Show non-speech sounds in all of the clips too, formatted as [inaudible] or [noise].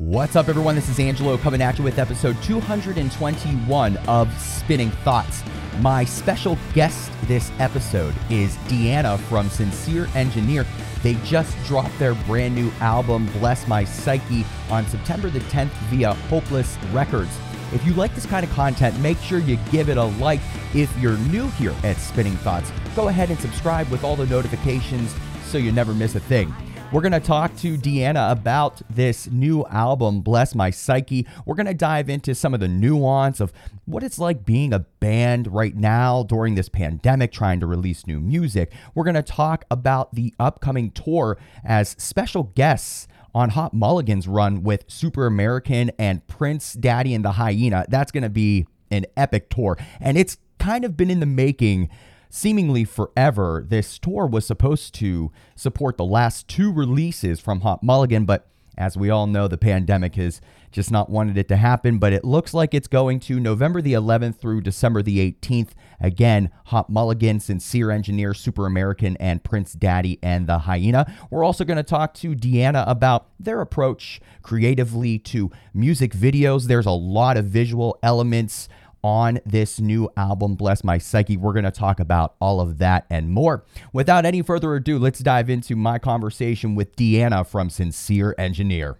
What's up, everyone? This is Angelo coming at you with episode 221 of Spinning Thoughts. My special guest this episode is Deanna from Sincere Engineer. They just dropped their brand new album, Bless My Psyche, on September the 10th via Hopeless Records. If you like this kind of content, make sure you give it a like. If you're new here at Spinning Thoughts, go ahead and subscribe with all the notifications so you never miss a thing. We're going to talk to Deanna about this new album, Bless My Psyche. We're going to dive into some of the nuance of what it's like being a band right now during this pandemic, trying to release new music. We're going to talk about the upcoming tour as special guests on Hot Mulligan's run with Super American and Prince Daddy and the Hyena. That's going to be an epic tour. And it's kind of been in the making seemingly forever. This tour was supposed to support the last two releases from Hot Mulligan, but as we all know, the pandemic has just not wanted it to happen, but it looks like it's going to November the 11th through December the 18th. Again, Hot Mulligan, Sincere Engineer, Super American, and Prince Daddy and the Hyena. We're also going to talk to Deanna about their approach creatively to music videos. There's a lot of visual elements on this new album, Bless My Psyche. We're going to talk about all of that and more. Without any further ado, let's dive into my conversation with Deanna from Sincere Engineer.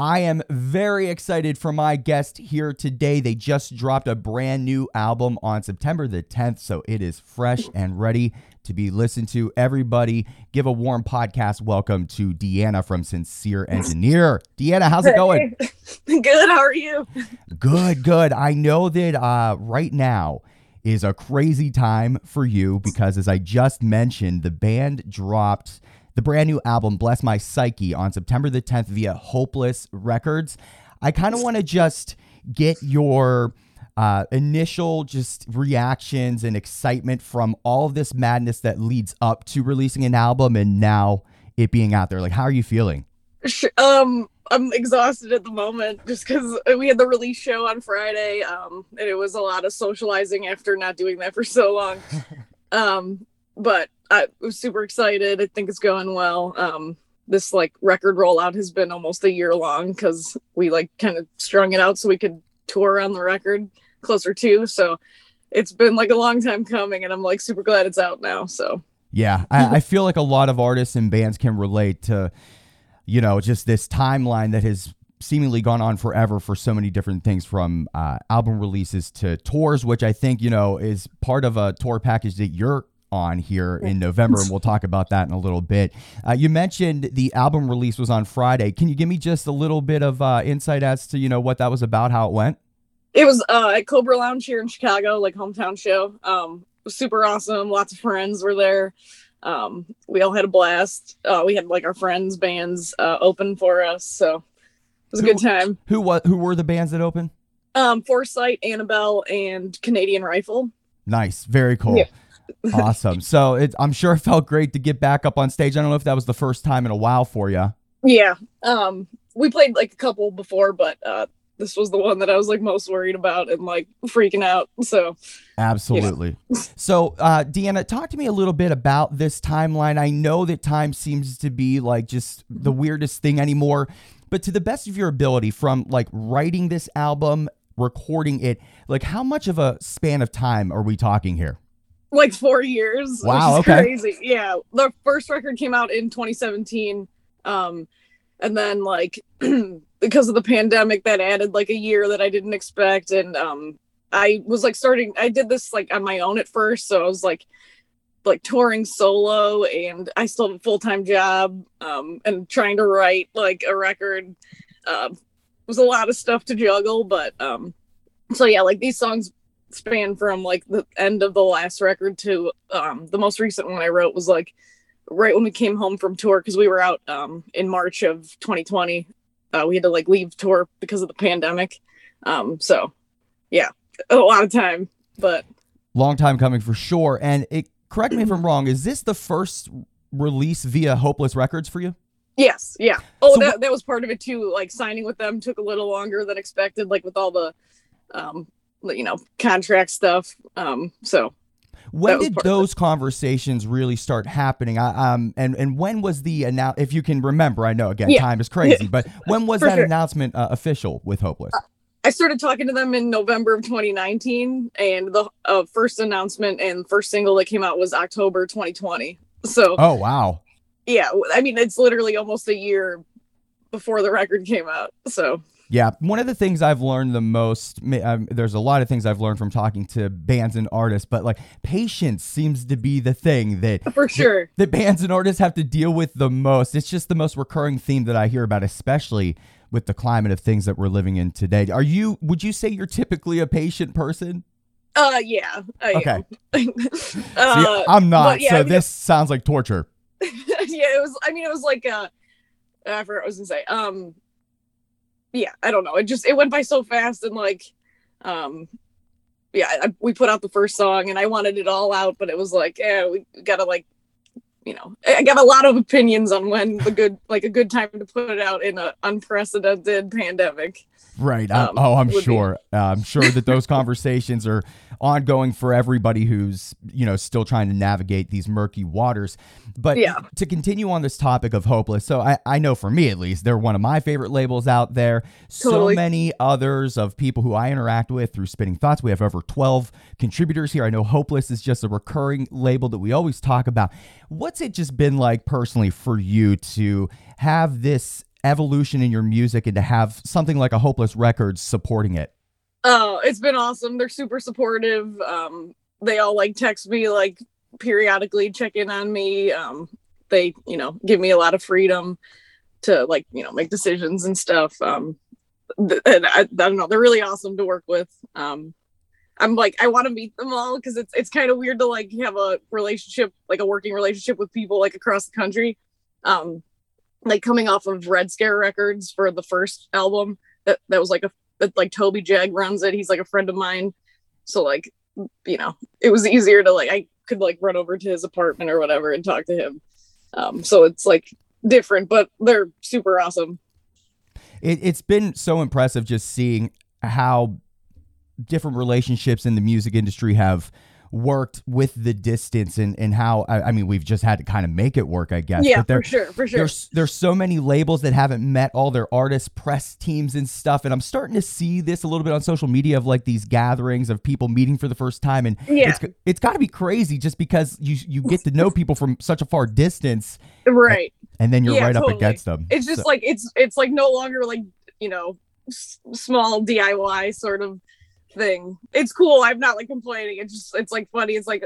I am very excited for my guest here today. They just dropped a brand new album on September the 10th, so it is fresh and ready to be listened to. Everybody, give a warm podcast welcome to Deanna from Sincere Engineer. Deanna, how's it going? [laughs] Good. How are you? Good, good. I know that uh, right now is a crazy time for you because, as I just mentioned, the band dropped the brand new album, Bless My Psyche, on September the 10th via Hopeless Records. I kind of want to just get your uh, initial just reactions and excitement from all of this madness that leads up to releasing an album and now it being out there. Like, how are you feeling? Um, I'm exhausted at the moment just because we had the release show on Friday, um, and it was a lot of socializing after not doing that for so long. [laughs] um, but I was super excited. I think it's going well. Um, this like record rollout has been almost a year long because we like kind of strung it out so we could tour on the record closer to. So it's been like a long time coming, and I'm like super glad it's out now. So yeah, I, I feel like a lot of artists and bands can relate to, you know, just this timeline that has seemingly gone on forever for so many different things from uh, album releases to tours, which I think, you know, is part of a tour package that you're on here in November, and we'll talk about that in a little bit. Uh, you mentioned the album release was on Friday. Can you give me just a little bit of uh, insight as to you know what that was about, how it went? It was uh, at Cobra Lounge here in Chicago, like hometown show. Um, super awesome. Lots of friends were there. Um, we all had a blast. Uh, we had like our friends' bands uh, open for us, so it was a Who- good time. Who what? Who were the bands that opened? Um, Foresight, Annabelle, and Canadian Rifle. Nice, very cool. Yeah. [laughs] awesome. So it, I'm sure it felt great to get back up on stage. I don't know if that was the first time in a while for you. Yeah. Um, we played like a couple before, but uh, this was the one that I was like most worried about and like freaking out. So Absolutely. So, uh, Deanna, talk to me a little bit about this timeline. I know that time seems to be like just the weirdest thing anymore, but to the best of your ability, from like writing this album, recording it, like how much of a span of time are we talking here? like four years. Wow, Which is okay. Crazy. Yeah. The first record came out in 2017. Um, and then like [clears throat] because of the pandemic that added like a year that I didn't expect. And um I was like starting I did this like on my own at first. So I was like like touring solo and I still have a full-time job um and trying to write like a record. Um was a lot of stuff to juggle, but um so yeah, like these songs span from like the end of the last record to um the most recent one I wrote was like right when we came home from tour because we were out um in March of 2020. Uh, we had to like leave tour because of the pandemic. Um so yeah, a lot of time, but Long time coming for sure. And it, correct me if I'm [clears throat] wrong, is this the first release via Hopeless Records for you? yes, yeah. Oh, So that, what- that was part of it too. Like signing with them took a little longer than expected, like with all the um you know contract stuff. Um so when did those conversations really start happening? I, um, and and when was the announce? If you can remember, I know again, yeah. time is [laughs] crazy, but when was that sure. announcement uh, official with Hopeless? Uh, I started talking to them in November of 2019, and the uh, first announcement and first single that came out was October 2020. So, oh wow, yeah, I mean it's literally almost a year before the record came out. So yeah, one of the things I've learned the most, um, there's a lot of things I've learned from talking to bands and artists, but like patience seems to be the thing that for sure that, that bands and artists have to deal with the most. It's just the most recurring theme that I hear about, especially with the climate of things that we're living in today. Are you? Would you say you're typically a patient person? Uh, yeah. I okay. [laughs] uh, See, I'm not. Yeah, so I mean, this sounds like torture. [laughs] yeah, it was. I mean, it was like uh, I forgot what I was gonna say. Um, yeah, I don't know. It just it went by so fast and like, um, yeah, I, we put out the first song and I wanted it all out, but it was like, yeah, we gotta like, you know, I got a lot of opinions on when the good like a good time to put it out in an unprecedented pandemic. Right. Um, oh, I'm sure. Uh, I'm sure that those [laughs] conversations are ongoing for everybody who's, you know, still trying to navigate these murky waters. But yeah. to continue on this topic of hopeless, so I, I know for me at least, they're one of my favorite labels out there. Totally. So many others of people who I interact with through Spinning Thoughts. We have over 12 contributors here. I know Hopeless is just a recurring label that we always talk about. What's it just been like personally for you to have this evolution in your music and to have something like a Hopeless Records supporting it? Oh, it's been awesome. They're super supportive. Um, they all like text me like periodically, check in on me. Um, they, you know, give me a lot of freedom to like, you know, make decisions and stuff. Um, th- and I, I, don't know, they're really awesome to work with. Um, I'm like, I want to meet them all because it's it's kind of weird to like have a relationship, like a working relationship with people like across the country. Um, like coming off of Red Scare Records for the first album, that that was like a that like Toby Jeg runs it. He's like a friend of mine. So like, you know, it was easier to like I could like run over to his apartment or whatever and talk to him. Um, so it's like different, but they're super awesome. It, it's been so impressive just seeing how different relationships in the music industry have worked with the distance and, and how I, I mean we've just had to kind of make it work I guess yeah there, for sure for sure there's there's so many labels that haven't met all their artists press teams and stuff and I'm starting to see this a little bit on social media of like these gatherings of people meeting for the first time and yeah. it's it's got to be crazy just because you you get to know people from such a far distance [laughs] right and, and then you're yeah, right totally. up against them it's just so. like it's it's like no longer like you know s- small DIY sort of thing. It's cool. I'm not like complaining. It's just it's like funny. It's like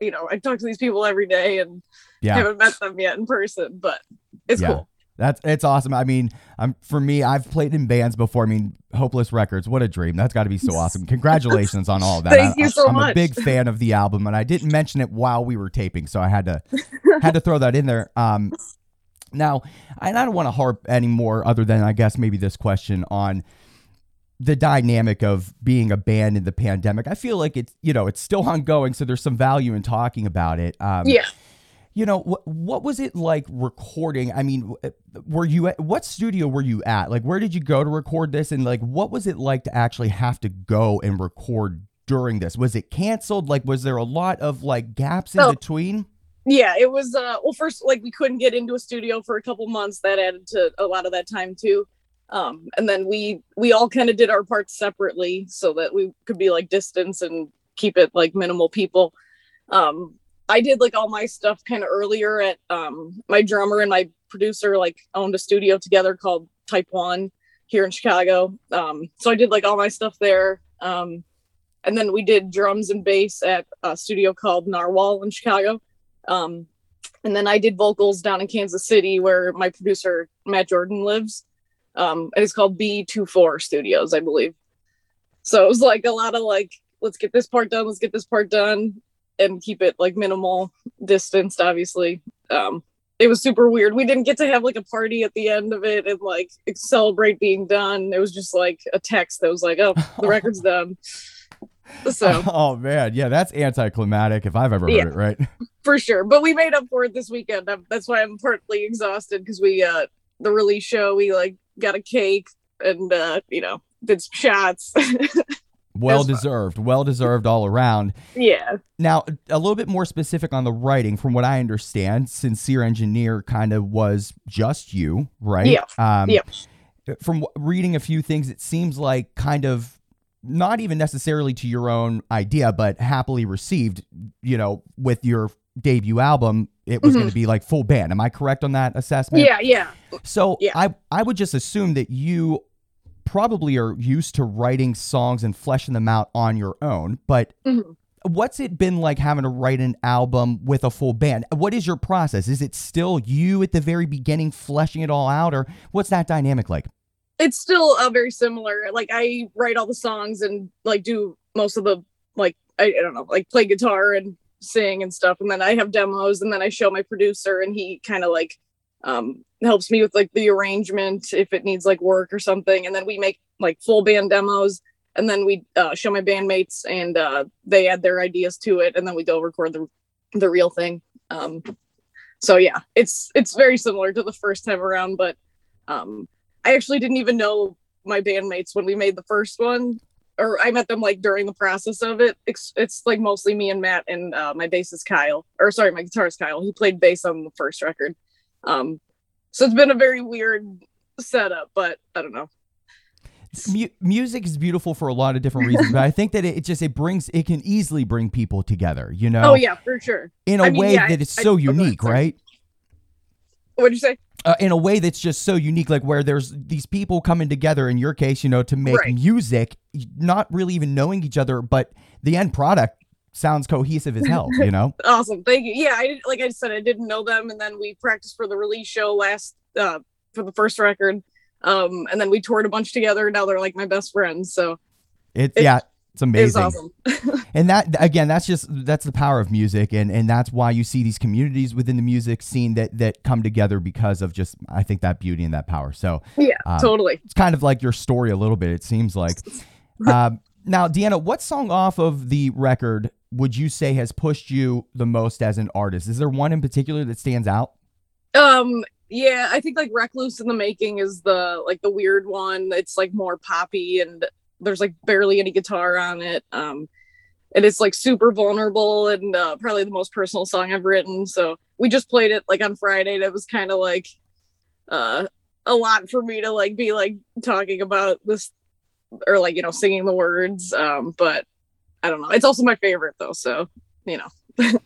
you know, I talk to these people every day and yeah. haven't met them yet in person, but it's yeah. cool. That's it's awesome. I mean, um, for me, I've played in bands before. I mean, Hopeless Records, what a dream! That's got to be so [laughs] awesome. Congratulations on all that. Thank I, you so I'm much. a big fan of the album, and I didn't mention it while we were taping, so I had to [laughs] had to throw that in there. Um, now, and I don't want to harp anymore, other than I guess maybe this question on the dynamic of being a band in the pandemic. I feel like it's you know it's still ongoing, so there's some value in talking about it. Um, yeah. You know what? What was it like recording? I mean, were you at what studio were you at? Like, where did you go to record this? And like, what was it like to actually have to go and record during this? Was it canceled? Like, was there a lot of like gaps in oh. between? Yeah, it was. uh Well, first, like we couldn't get into a studio for a couple months. That added to a lot of that time too um and then we we all kind of did our parts separately so that we could be like distance and keep it like minimal people. Um i did like all my stuff kind of earlier at um my drummer and my producer like owned a studio together called type one here in chicago. Um so i did like all my stuff there. Um and then we did drums and bass at a studio called narwhal in chicago. Um and then i did vocals down in kansas city where my producer matt jordan lives um, and it's called B24 Studios, I believe. So it was like a lot of like, let's get this part done, let's get this part done, and keep it like minimal distanced, obviously. Um, it was super weird. We didn't get to have like a party at the end of it and like celebrate being done. It was just like a text that was like, oh, the [laughs] record's done. So, [laughs] oh man, yeah, that's anticlimactic if I've ever heard yeah, it, right? [laughs] For sure. But we made up for it this weekend. that's why I'm partly exhausted because we, uh, the release show, we like got a cake and uh, you know did some shots. [laughs] Well deserved. Well deserved all around. Yeah. Now, a little bit more specific on the writing, from what I understand, Sincere Engineer kind of was just you, right? Yeah. Um, Yep. From w- reading a few things, it seems like kind of not even necessarily to your own idea, but happily received, you know, with your debut album, it was Mhm. going to be like full band. Am I correct on that assessment? Yeah. Yeah. So Yeah. I I would just assume that you probably are used to writing songs and fleshing them out on your own, but Mhm. what's it been like having to write an album with a full band? What is your process? Is it still you at the very beginning fleshing it all out or what's that dynamic like? It's still uh, very similar. Like I write all the songs and like do most of the like I, I don't know like play guitar and sing and stuff, and then I have demos and then I show my producer and he kind of like um helps me with like the arrangement if it needs like work or something, and then we make like full band demos and then we uh, show my bandmates and uh, they add their ideas to it and then we go record the the real thing. Um, so yeah, it's it's very similar to the first time around, but um, I actually didn't even know my bandmates when we made the first one, or I met them like during the process of it. It's, it's like mostly me and Matt and uh, my bassist Kyle, or sorry, my guitarist Kyle. He played bass on the first record. Um, so it's been a very weird setup, but I don't know. Mu- music is beautiful for a lot of different reasons, but I think that it, it just it brings it can easily bring people together, you know, Oh yeah, for sure. in a I mean, way yeah, that is I- so I- unique, right? What'd you say? uh, in a way that's just so unique, like where there's these people coming together. In your case, you know, to make Right. music, not really even knowing each other, but the end product sounds cohesive as hell. You know, [laughs] Awesome, thank you. Yeah, I like I said, I didn't know them, and then we practiced for the release show last uh, for the first record, um, and then we toured a bunch together. Now they're like my best friends, so it's yeah, it's amazing. awesome. [laughs] And that again, that's just that's the power of music, and and that's why you see these communities within the music scene that that come together because of just I think that beauty and that power. So Yeah, um, totally. it's kind of like your story a little bit. It seems like. [laughs] Um, now, Deanna, what song off of the record would you say has pushed you the most as an artist? Is there one in particular that stands out? Um, yeah, I think like Recluse in the Making is the like the weird one. It's like more poppy and there's like barely any guitar on it. Um, and it's like super vulnerable and uh, probably the most personal song I've written. So we just played it like on Friday. And it was kind of like uh a lot for me to like be like talking about this or like you know singing the words. Um, but I don't know. It's also my favorite though. So you know. [laughs]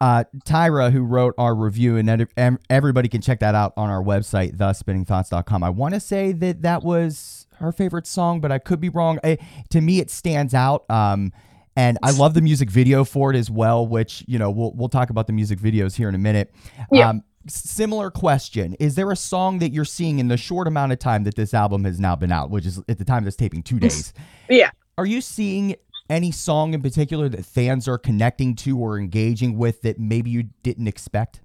Uh, Tyra, who wrote our review, and everybody can check that out on our website, thespinningthoughts.com. I want to say that that was her favorite song, but I could be wrong. I, to me, it stands out. Um, and I love the music video for it as well, which, you know, we'll, we'll talk about the music videos here in a minute. Yeah. Um, similar question. Is there a song that you're seeing in the short amount of time that this album has now been out, which is at the time of this taping, two days? [laughs] Yeah. Are you seeing any song in particular that fans are connecting to or engaging with that maybe you didn't expect?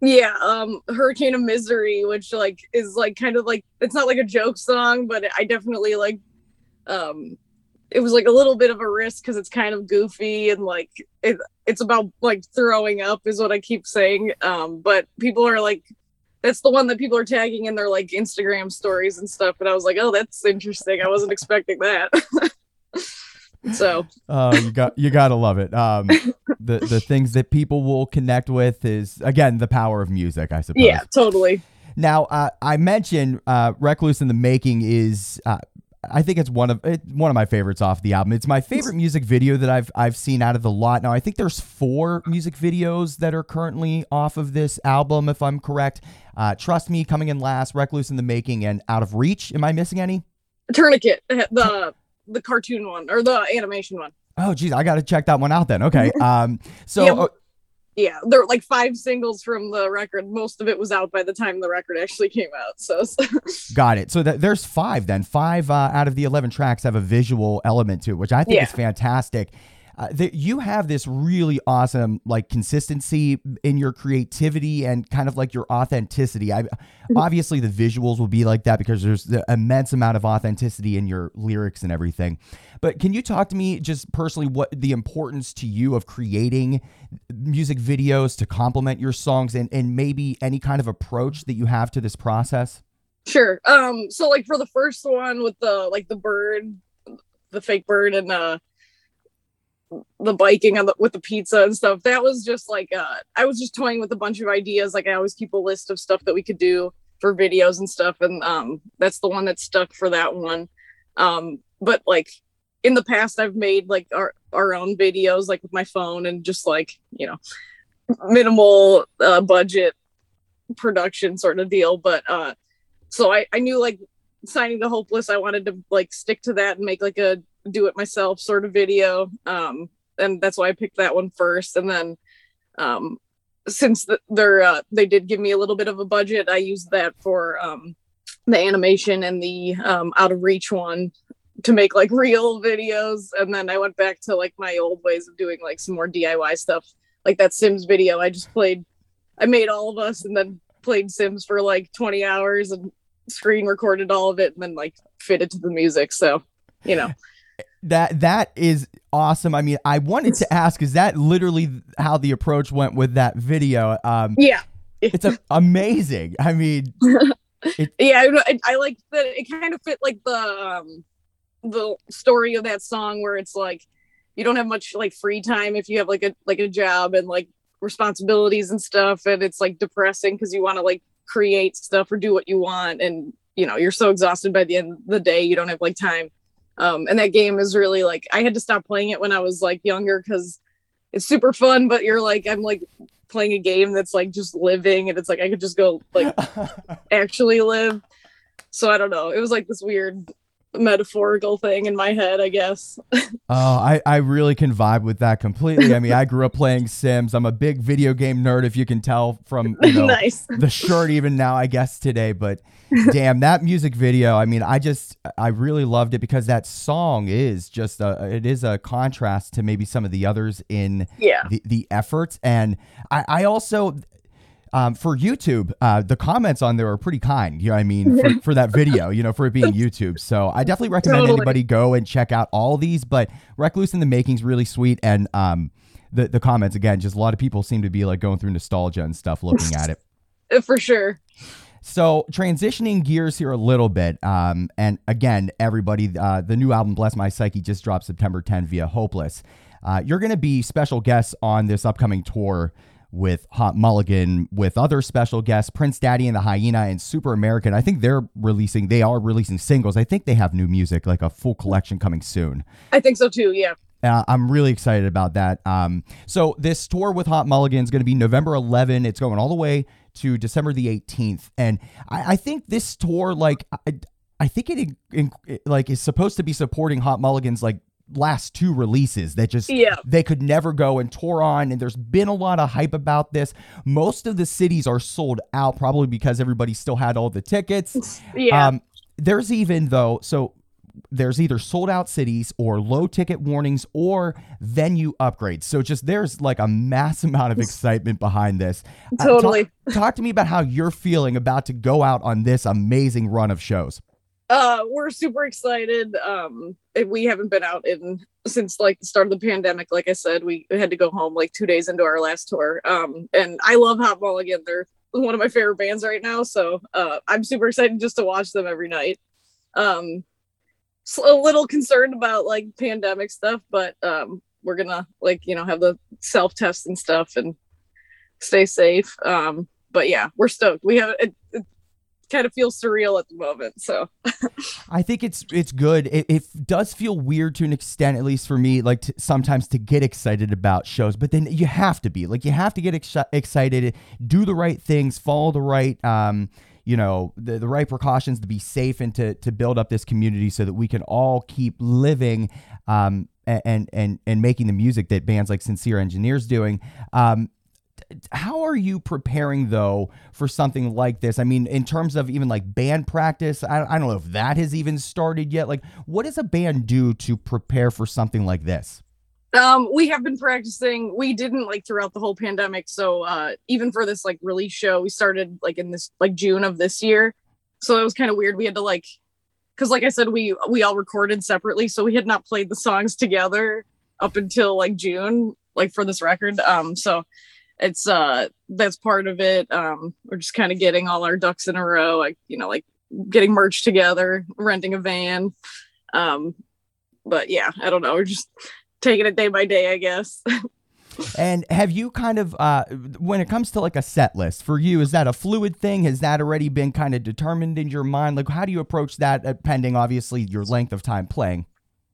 Yeah, um Hurricane of Misery, which like is like kind of like it's not like a joke song, but I definitely like um it was like a little bit of a risk because it's kind of goofy and like it it's about like throwing up is what I keep saying. Um but people are like that's the one that people are tagging in their like Instagram stories and stuff. And I was like, oh, that's interesting. I wasn't expecting that. [laughs] so Oh, you got you gotta love it. Um, the the things that people will connect with is again the power of music, I suppose. yeah, totally. Now, uh, I mentioned uh, "Recluse in the Making" is. Uh, I think it's one of one of my favorites off the album. It's my favorite music video that I've I've seen out of the lot. Now I think there's four music videos that are currently off of this album, if I'm correct. Uh, Trust Me, coming in last, "Recluse in the Making," and "Out of Reach." Am I missing any? Tourniquet, the the cartoon one or the animation one. Oh, geez, I got to check that one out then. Okay. Um. So. Yeah, uh, yeah, there were like five singles from the record. Most of it was out by the time the record actually came out. So [laughs] Got it. So th- there's five then. Five uh, out of the 11 tracks have a visual element to it, which I think Yeah. is fantastic. Uh, that you have this really awesome like consistency in your creativity and kind of like your authenticity. I obviously the visuals will be like that because there's the immense amount of authenticity in your lyrics and everything. But can you talk to me just personally what the importance to you of creating music videos to complement your songs and and maybe any kind of approach that you have to this process? sure. Um, so like for the first one with the like the bird, the fake bird and uh the biking on the, with the pizza and stuff. That was just like uh I was just toying with a bunch of ideas. Like I always keep a list of stuff that we could do for videos and stuff, and um that's the one that stuck for that one. Um, but like in the past, I've made like our our own videos like with my phone and just like you know minimal uh, budget production sort of deal. But uh, so I I knew like signing the hopeless, I wanted to like stick to that and make like a do it myself sort of video. Um, and that's why I picked that one first. And then, um, since the, they're uh, they did give me a little bit of a budget, I used that for um, the animation and the um, out of reach one to make like real videos. And then I went back to like my old ways of doing like some more DIY stuff, like that Sims video. I just played, I made all of us and then played Sims for like 20 hours and screen recorded all of it and then like fit it to the music. So, you know. That that is awesome. I mean, I wanted to ask, is that literally how the approach went with that video? Um, yeah, it's a, amazing. I mean, [laughs] it, yeah, I, I like that. It kind of fit like the um, the story of that song, where it's like you don't have much like free time if you have like a like a job and like responsibilities and stuff, and it's like depressing because you want to like create stuff or do what you want, and you know you're so exhausted by the end of the day you don't have like time um, and that game is really like I had to stop playing it when I was like younger because it's super fun, but you're like I'm like playing a game that's like just living and it's like I could just go like [laughs] actually live. So I don't know. It was like this weird metaphorical thing in my head, I guess. oh, I, I really can vibe with that completely. I mean, I grew up playing Sims. I'm a big video game nerd, if you can tell from you know, nice. the shirt even now, I guess today. But damn, that music video. I mean, I just I really loved it because that song is just a it is a contrast to maybe some of the others in yeah. the the efforts. And I, I also um, for YouTube, uh, the comments on there are pretty kind. You know, I mean, for, [laughs] for, that video, you know, for it being YouTube. So I definitely recommend totally. anybody go and check out all these. But Recluse in the Making's really sweet, and um, the the comments again, just a lot of people seem to be like going through nostalgia and stuff, looking at it. [laughs] For sure. So transitioning gears here a little bit, um, and again, everybody, uh, the new album "Bless My Psyche" just dropped September 10 via Hopeless. Uh, you're going to be special guests on this upcoming tour with Hot Mulligan, with other special guests, Prince Daddy and the Hyena and Super American. I think they're releasing, they are releasing singles. I think they have new music, like a full collection coming soon. I think so too, yeah. Uh, I'm really excited about that. Um, so this tour with Hot Mulligan is going to be November 11. It's going all the way to December the 18th, and I, I think this tour, like, I, I think it, it, like is supposed to be supporting Hot Mulligan's like last two releases that just yeah. they could never go and tour on and there's been a lot of hype about this. Most of the cities are sold out probably because everybody still had all the tickets. Yeah. Um, there's even though so there's either sold out cities or low ticket warnings or venue upgrades. So just there's like a mass amount of excitement behind this. Totally uh, talk, talk to me about how you're feeling about to go out on this amazing run of shows uh we're super excited. Um we haven't been out in since like the start of the pandemic like i said we had to go home like two days into our last tour. Um and i love hot mulligan they're one of my favorite bands right now. So uh i'm super excited just to watch them every night. Um a little concerned about like pandemic stuff but um we're gonna like you know have the self test and stuff and stay safe. Um but yeah we're stoked. We have it, it kind of feels surreal at the moment. So I think it's it's good. It, it, does feel weird to an extent, at least for me, like to, sometimes to get excited about shows, but then you have to be like you have to get ex- excited, do the right things, follow the right. Um, you know the, the right precautions to be safe and to to build up this community so that we can all keep living um, and and and making the music that bands like Sincere Engineers doing. Um, how are you preparing though for something like this? I mean, in terms of even like band practice, I, I don't know if that has even started yet. Like, what does a band do to prepare for something like this? Um, we have been practicing. We didn't like throughout the whole pandemic. So uh, even for this like release show, we started like in this like June of this year. So it was kind of weird. We had to like, because like I said, we we all recorded separately, so we had not played the songs together up until like June, like for this record. Um, so it's uh that's part of it um we're just kind of getting all our ducks in a row like you know like getting merged together renting a van um but yeah, I don't know. We're just taking it day by day, I guess. [laughs] And have you kind of, uh, when it comes to like a set list for you, is that a fluid thing? Has that already been kind of determined in your mind? Like, how do you approach that, uh, pending obviously your length of time playing?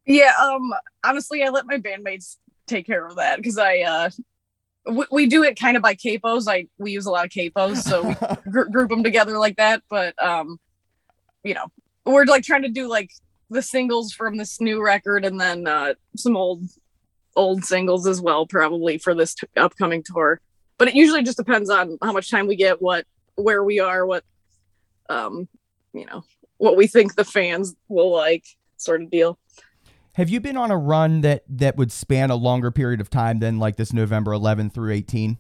Yeah, um, honestly, I let my bandmates take care of that because I, uh, we, we do it kind of by capos. I we use a lot of capos, so we [laughs] gr- group them together like that. But um, you know, we're like trying to do like the singles from this new record and then uh some old old singles as well, probably for this t- upcoming tour. But it usually just depends on how much time we get, what where we are, what um, you know, what we think the fans will like, sort of deal. Have you been on a run that that would span a longer period of time than like this November 11 through 18?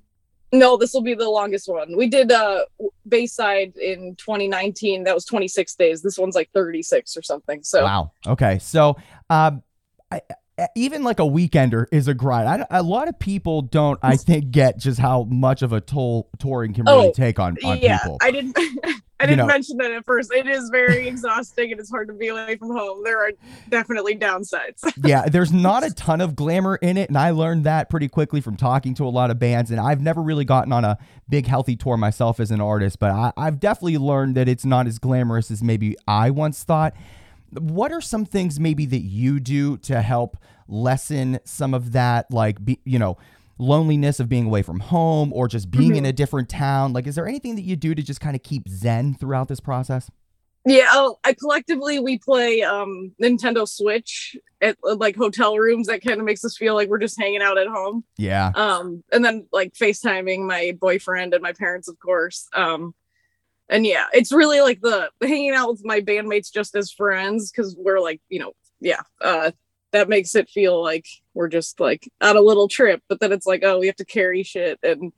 No, this will be the longest one. We did uh Bayside in 2019. That was 26 days. This one's like 36 or something. So Wow. Okay. So, um, I, I- even like a weekender is a grind. I, a lot of people don't, I [laughs] think, get just how much of a toll touring can really Oh, take on, on yeah, people. I didn't [laughs] I didn't know- mention that at first. It is very [laughs] exhausting and it's hard to be away from home. There are definitely downsides. [laughs] yeah, there's not a ton of glamour in it, and I learned that pretty quickly from talking to a lot of bands. And I've never really gotten on a big healthy tour myself as an artist, but I, I've definitely learned that it's not as glamorous as maybe I once thought. What are some things maybe that you do to help lessen some of that, like be, you know, loneliness of being away from home or just being in a different town? Like, is there anything that you do to just kind of keep zen throughout this process? Yeah, oh, I collectively we play um Nintendo Switch at like hotel rooms. That kind of makes us feel like we're just hanging out at home. Yeah. Um, and then like FaceTiming my boyfriend and my parents, of course. Um, and yeah, it's really like the hanging out with my bandmates just as friends because we're like, you know, yeah, uh, that makes it feel like we're just like on a little trip. But then it's like, oh, we have to carry shit and,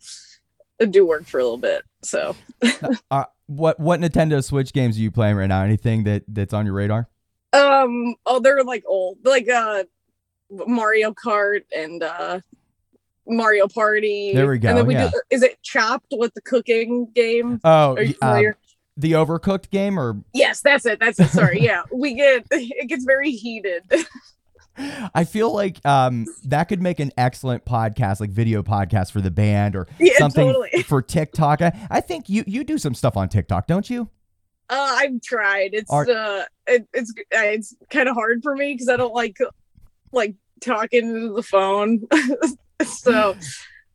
and do work for a little bit. So Uh, what what Nintendo Switch games are you playing right now? Anything that that's on your radar? Um, oh, they're like old, like uh, Mario Kart and uh, Mario Party. There we go, And then we yeah. do. Is it Chopped with the cooking game? Oh, Are you y- uh, the Overcooked game, or yes, that's it. That's it. Sorry. Yeah, we get [laughs] it gets very heated. [laughs] I feel like um that could make an excellent podcast, like video podcast for the band, or [laughs] yeah, something totally. [laughs] for TikTok. I, I think you you do some stuff on TikTok, don't you? Uh, I've tried. It's Are- uh, it, it's uh, it's kind of hard for me because I don't like like talking to the phone. [laughs] so.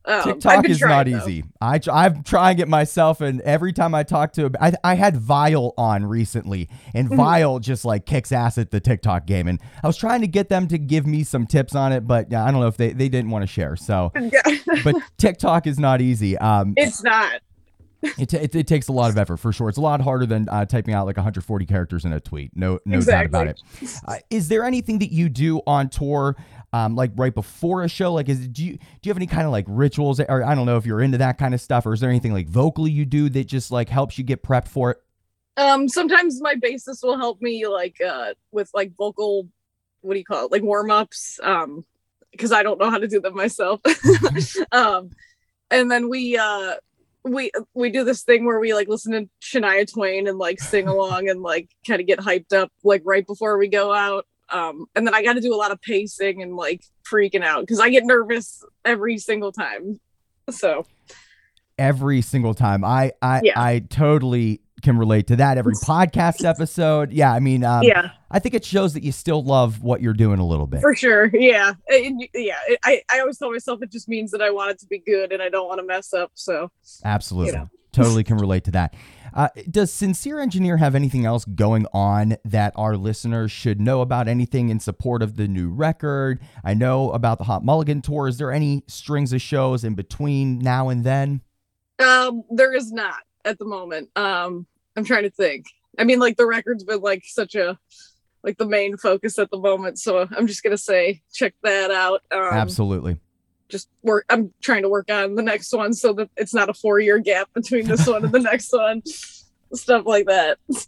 Um, TikTok is trying, not though. easy. I I'm trying it myself, and every time I talk to, I I had Vial on recently, and Mhm. Vial just like kicks ass at the TikTok game, and I was trying to get them to give me some tips on it, but yeah, I don't know if they they didn't want to share. So, [laughs] but TikTok is not easy. Um, it's not. it, it, it takes a lot of effort for sure. It's a lot harder than uh, typing out like 140 characters in a tweet. No, no doubt about it. Uh, is there anything that you do on tour, um, like right before a show? Like, is do you do you have any kind of like rituals, or I don't know if you're into that kind of stuff, or is there anything like vocally you do that just like helps you get prepped for it? Um, sometimes my bassist will help me like uh with like vocal, what do you call it, like warm ups. Um, because I don't know how to do them myself. [laughs] um, and then we uh we we do this thing where we like listen to Shania Twain and like sing along and like kind of get hyped up like right before we go out. Um, and then I got to do a lot of pacing and like freaking out because I get nervous every single time. So Every single time, I I Yeah. I totally can relate to that. Every podcast episode, yeah. I mean, um, yeah. I think it shows that you still love what you're doing a little bit. For sure, yeah, It- yeah. it- I I always tell myself it just means that I want it to be good and I don't want to mess up. So Absolutely. know. totally can relate to that. Uh, does Sincere Engineer have anything else going on that our listeners should know about? Anything in support of the new record? I know about the Hot Mulligan tour. Is there any strings of shows in between now and then? um, there is not at the moment. Um, I'm trying to think. I mean, like the record's been like such a like the main focus at the moment. So I'm just gonna say check that out. Um, Absolutely. Just work. I'm trying to work on the next one so that it's not a four year gap between this one and the next one. Stuff like that. [laughs]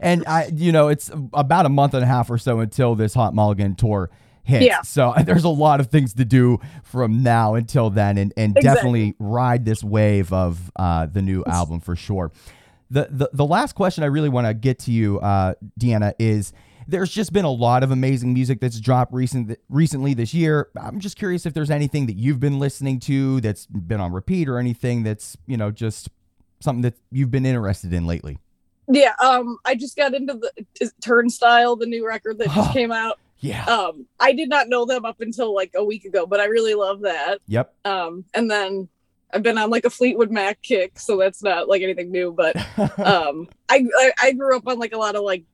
And I, you know, it's about a month and a half or so until this Hot Mulligan tour hits. Yeah. So [laughs] there's a lot of things to do from now until then, and, and Exactly. definitely ride this wave of uh, the new album for sure. The, the the last question I really want to get to you, uh, Deanna, is there's just been a lot of amazing music that's dropped recent recently this year. I'm just curious if there's anything that you've been listening to that's been on repeat or anything that's, you know, just something that you've been interested in lately. Yeah, um, I just got into the Turnstile, the new record that just [gasps] came out. Yeah. Um, I did not know them up until like a week ago, but I really love that. Yep. Um, and then I've been on like a Fleetwood Mac kick, so that's not like anything new. But [laughs] um, I, I, I grew up on like a lot of like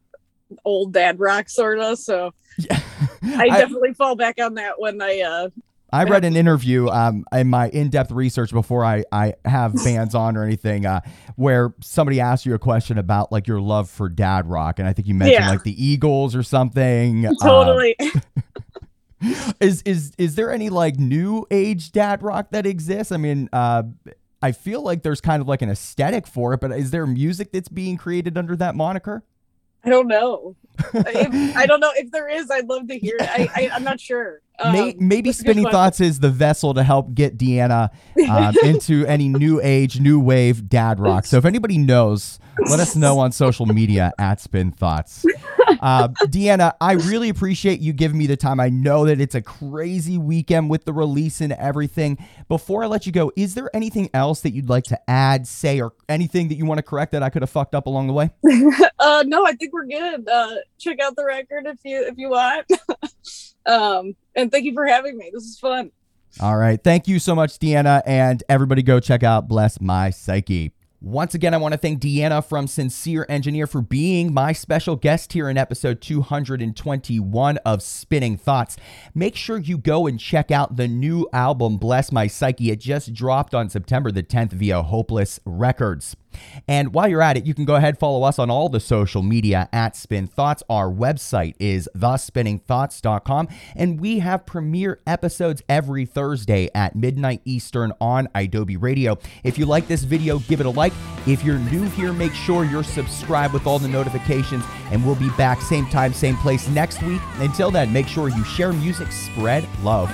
old dad rock sort of, so yeah. I [laughs] definitely I, fall back on that when I uh I read an interview um, in my in-depth research before I, I have [laughs] bands on or anything, uh, where somebody asked you a question about like your love for dad rock, and I think you mentioned yeah. like the Eagles or something. [laughs] Totally. Uh, is is is there any like new age dad rock that exists? I mean, uh, I feel like there's kind of like an aesthetic for it, but is there music that's being created under that moniker? I don't know. if, I [laughs] don't know if there is. I'd love to hear it. I, I am not sure. Um, maybe, maybe spinning thoughts is the vessel to help get Deanna um, [laughs] into any new age, new wave dad rock. So if anybody knows, let us know on social media at Spin Thoughts. Uh, Deanna, I really appreciate you giving me the time. I know that it's a crazy weekend with the release and everything. Before I let you go, is there anything else that you'd like to add, say, or anything that you want to correct that I could have fucked up along the way? [laughs] uh, no, I think we're good. Uh, check out the record if you if you want. [laughs] um, and thank you for having me. This is fun. All right. Thank you so much, Deanna. And everybody go check out Bless My Psyche. Once again, I want to thank Deanna from Sincere Engineer for being my special guest here in episode 221 of Spinning Thoughts. Make sure you go and check out the new album, Bless My Psyche. It just dropped on September the 10th via Hopeless Records. And while you're at it, you can go ahead follow us on all the social media at Spin Thoughts. Our website is thespinningthoughts.com, and we have premiere episodes every Thursday at midnight Eastern on Adobe Radio. If you like this video, give it a like. If you're new here, make sure you're subscribed with all the notifications, and we'll be back same time, same place next week. Until then, make sure you share music, spread love.